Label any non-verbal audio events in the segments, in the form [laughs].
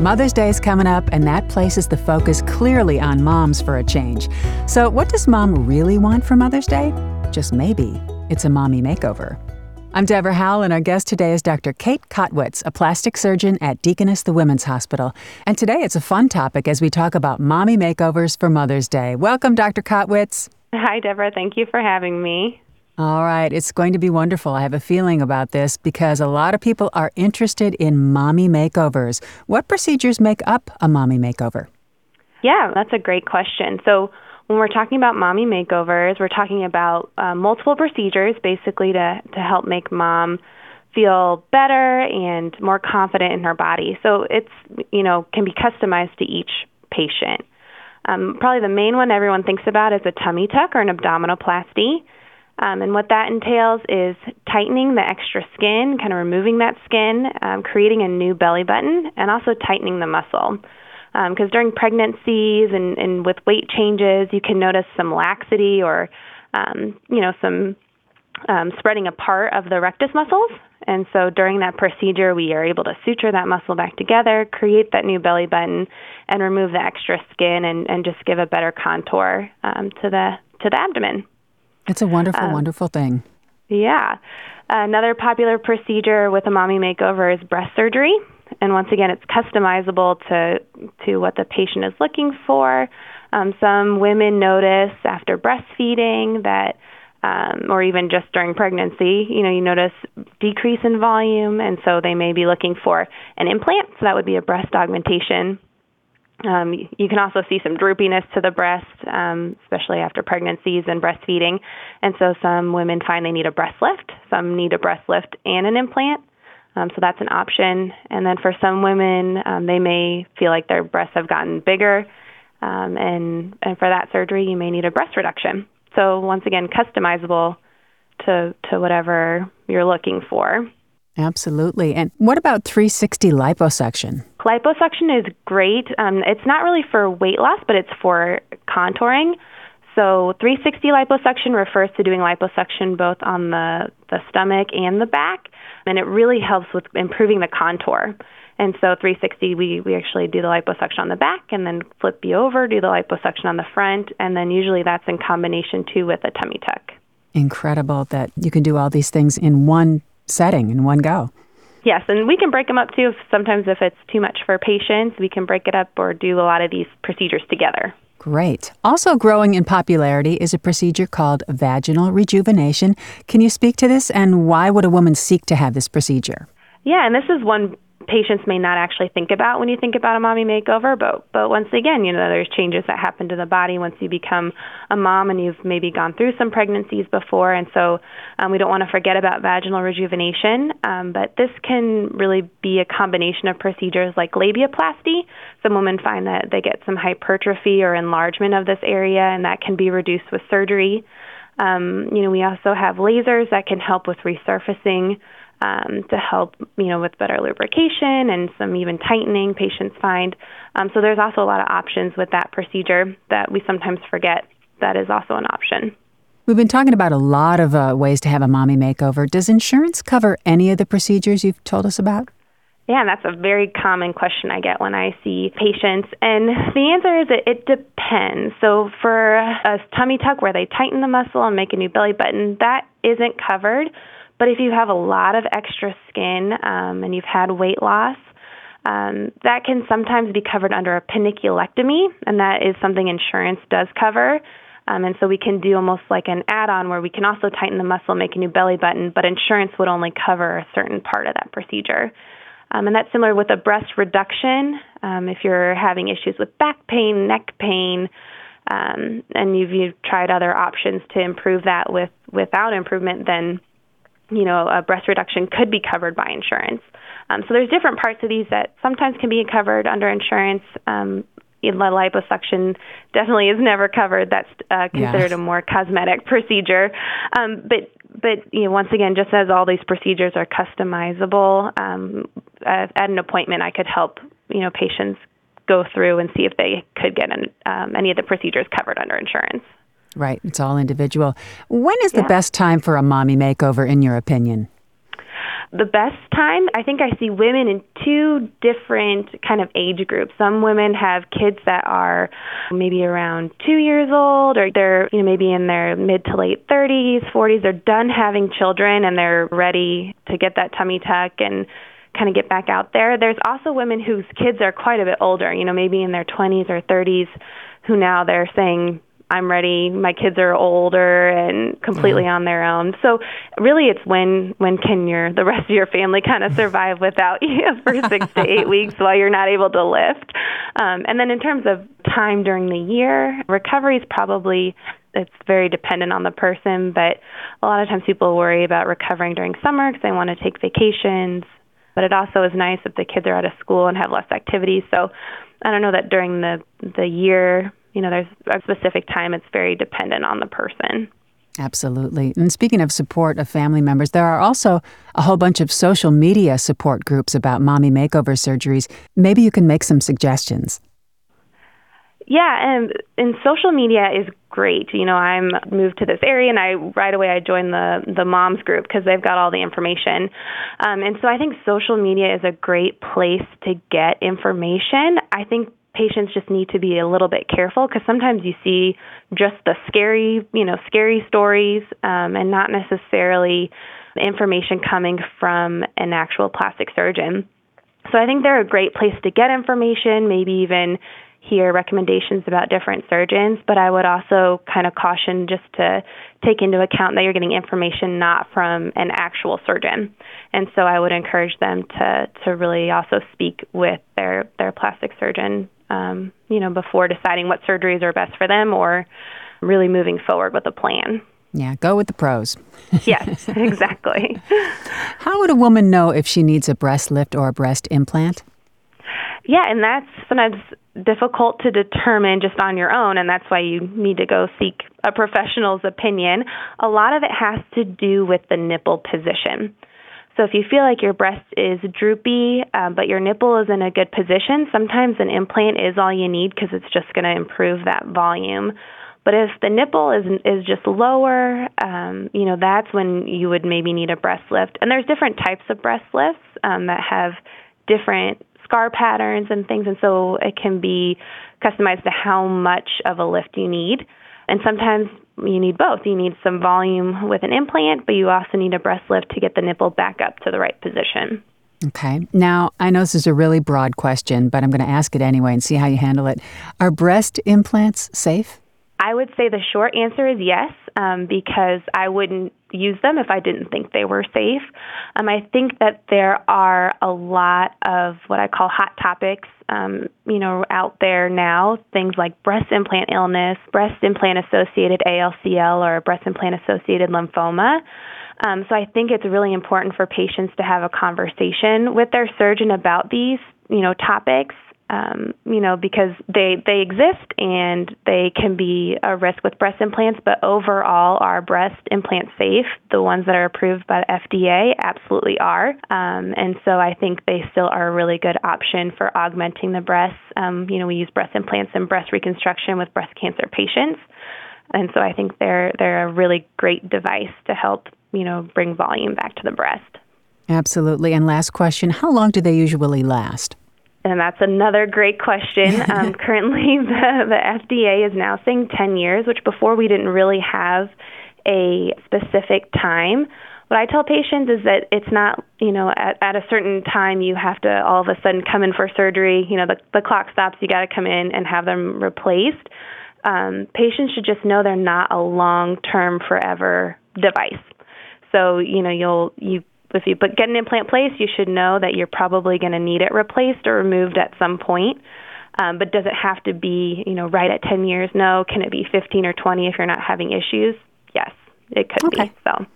Mother's Day is coming up, and that places the focus clearly on moms for a change. So, what does mom really want for Mother's Day? Just maybe it's a mommy makeover. I'm Deborah Howell, and our guest today is Dr. Kate Kottwitz, a plastic surgeon at Deaconess the Women's Hospital. And today it's a fun topic as we talk about mommy makeovers for Mother's Day. Welcome, Dr. Kottwitz. Hi, Deborah. Thank you for having me. All right, it's going to be wonderful. I have a feeling about this because a lot of people are interested in mommy makeovers. What procedures make up a mommy makeover? Yeah, that's a great question. So, when we're talking about mommy makeovers, we're talking about uh, multiple procedures basically to, to help make mom feel better and more confident in her body. So it's, you know, can be customized to each patient. Um, probably the main one everyone thinks about is a tummy tuck or an abdominoplasty. Um, and what that entails is tightening the extra skin, kind of removing that skin, um, creating a new belly button, and also tightening the muscle. Because um, during pregnancies and, and with weight changes, you can notice some laxity or, um, you know, some um, spreading apart of the rectus muscles. And so during that procedure, we are able to suture that muscle back together, create that new belly button, and remove the extra skin and, and just give a better contour um, to the to the abdomen. It's a wonderful, um, wonderful thing. Yeah. Another popular procedure with a mommy makeover is breast surgery. And once again, it's customizable to, to what the patient is looking for. Um, some women notice after breastfeeding that, um, or even just during pregnancy, you know, you notice decrease in volume, and so they may be looking for an implant. So that would be a breast augmentation. Um, you can also see some droopiness to the breast, um, especially after pregnancies and breastfeeding. And so some women find they need a breast lift, some need a breast lift and an implant. Um, so that's an option. And then for some women, um, they may feel like their breasts have gotten bigger. Um, and, and for that surgery, you may need a breast reduction. So once again, customizable to, to whatever you're looking for. Absolutely. And what about 360 liposuction? Liposuction is great. Um, it's not really for weight loss, but it's for contouring. So 360 liposuction refers to doing liposuction both on the, the stomach and the back, and it really helps with improving the contour. And so 360, we, we actually do the liposuction on the back and then flip you over, do the liposuction on the front, and then usually that's in combination too with a tummy tuck. Incredible that you can do all these things in one setting in one go. Yes, and we can break them up too. Sometimes, if it's too much for patients, we can break it up or do a lot of these procedures together. Great. Also growing in popularity is a procedure called vaginal rejuvenation. Can you speak to this and why would a woman seek to have this procedure? Yeah, and this is one patients may not actually think about when you think about a mommy makeover but but once again you know there's changes that happen to the body once you become a mom and you've maybe gone through some pregnancies before. And so um, we don't want to forget about vaginal rejuvenation um, but this can really be a combination of procedures like labiaplasty. Some women find that they get some hypertrophy or enlargement of this area and that can be reduced with surgery. Um, you know we also have lasers that can help with resurfacing um, to help, you know, with better lubrication and some even tightening patients find. Um, so there's also a lot of options with that procedure that we sometimes forget that is also an option. We've been talking about a lot of uh, ways to have a mommy makeover. Does insurance cover any of the procedures you've told us about? Yeah, that's a very common question I get when I see patients. And the answer is that it depends. So, for a tummy tuck where they tighten the muscle and make a new belly button, that isn't covered. But if you have a lot of extra skin um, and you've had weight loss, um, that can sometimes be covered under a paniculectomy, and that is something insurance does cover. Um, and so we can do almost like an add on where we can also tighten the muscle, make a new belly button, but insurance would only cover a certain part of that procedure. Um, and that's similar with a breast reduction. Um, if you're having issues with back pain, neck pain, um, and you've, you've tried other options to improve that with without improvement, then you know, a breast reduction could be covered by insurance. Um, so there's different parts of these that sometimes can be covered under insurance. Um, in the liposuction definitely is never covered. That's uh, considered yeah. a more cosmetic procedure. Um, but but you know, once again, just as all these procedures are customizable, um, at, at an appointment, I could help you know patients go through and see if they could get an, um, any of the procedures covered under insurance. Right. It's all individual. When is the best time for a mommy makeover, in your opinion? The best time, I think I see women in two different kind of age groups. Some women have kids that are maybe around two years old, or they're you know maybe in their mid to late 30s, 40s. They're done having children and they're ready to get that tummy tuck and kind of get back out there. There's also women whose kids are quite a bit older, you know, maybe in their 20s or 30s, who now they're saying, I'm ready. My kids are older and completely mm-hmm. on their own. So really, it's when when can your the rest of your family kind of survive [laughs] without you for six to eight weeks while you're not able to lift. Um, and then in terms of time during the year, recovery is probably it's very dependent on the person. But a lot of times people worry about recovering during summer because they want to take vacations. But it also is nice if the kids are out of school and have less activities. So I don't know that during the the year you know, there's a specific time. It's very dependent on the person. Absolutely. And speaking of support of family members, there are also a whole bunch of social media support groups about mommy makeover surgeries. Maybe you can make some suggestions. Yeah, and and social media is great. You know, I'm moved to this area, and I right away I joined the the moms group because they've got all the information. Um, and so I think social media is a great place to get information. I think patients just need to be a little bit careful because sometimes you see just the scary, you know, scary stories um, and not necessarily information coming from an actual plastic surgeon. So I think they're a great place to get information, maybe even hear recommendations about different surgeons, but I would also kind of caution just to take into account that you're getting information not from an actual surgeon. And so I would encourage them to to really also speak with their their plastic surgeon um, you know, before deciding what surgeries are best for them or really moving forward with a plan. Yeah, go with the pros. [laughs] yes, exactly. [laughs] How would a woman know if she needs a breast lift or a breast implant? Yeah, and that's sometimes difficult to determine just on your own, and that's why you need to go seek a professional's opinion. A lot of it has to do with the nipple position. So if you feel like your breast is droopy, um, but your nipple is in a good position, sometimes an implant is all you need because it's just going to improve that volume. But if the nipple is is just lower, um, you know that's when you would maybe need a breast lift. And there's different types of breast lifts um, that have different scar patterns and things, and so it can be customized to how much of a lift you need. And sometimes you need both. You need some volume with an implant, but you also need a breast lift to get the nipple back up to the right position. Okay. Now, I know this is a really broad question, but I'm going to ask it anyway and see how you handle it. Are breast implants safe? I would say the short answer is yes, um, because I wouldn't use them if I didn't think they were safe. Um, I think that there are a lot of what I call hot topics, um, you know, out there now. Things like breast implant illness, breast implant associated ALCL, or breast implant associated lymphoma. Um, so I think it's really important for patients to have a conversation with their surgeon about these, you know, topics um, you know, because they they exist and they can be a risk with breast implants. But overall, are breast implants safe? The ones that are approved by the FDA absolutely are, um, and so I think they still are a really good option for augmenting the breasts. Um, you know, we use breast implants and breast reconstruction with breast cancer patients, and so I think they're they're a really great device to help you know bring volume back to the breast. Absolutely. And last question: How long do they usually last? And that's another great question. [laughs] Um, currently, [laughs] the, the FDA is now saying 10 years, which before we didn't really have a specific time. What I tell patients is that it's not, you know, at, at a certain time you have to all of a sudden come in for surgery. You know, the, the clock stops, you got to come in and have them replaced. Um, patients should just know they're not a long term, forever device. So, you know, you'll, you if you put, get an implant placed, you should know that you're probably going to need it replaced or removed at some point. Um, but does it have to be, you know, right at 10 years? No. Can it be 15 or 20 if you're not having issues? Yes, it could okay. be. So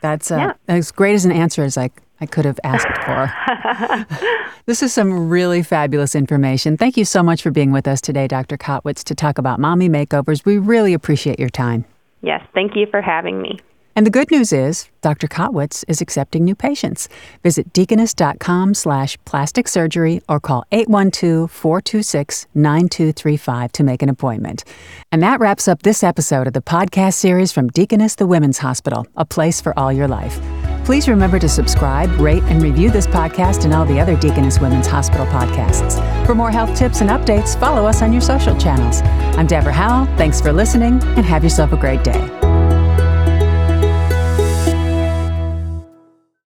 that's uh, yeah. as great as an answer as I, I could have asked for. [laughs] [laughs] this is some really fabulous information. Thank you so much for being with us today, Dr. Kottwitz, to talk about mommy makeovers. We really appreciate your time. Yes, thank you for having me. And the good news is Dr. Kottwitz is accepting new patients. Visit deaconess.com slash plastic surgery or call 812-426-9235 to make an appointment. And that wraps up this episode of the podcast series from Deaconess the Women's Hospital, a place for all your life. Please remember to subscribe, rate, and review this podcast and all the other Deaconess Women's Hospital podcasts. For more health tips and updates, follow us on your social channels. I'm Deborah Howell. Thanks for listening, and have yourself a great day.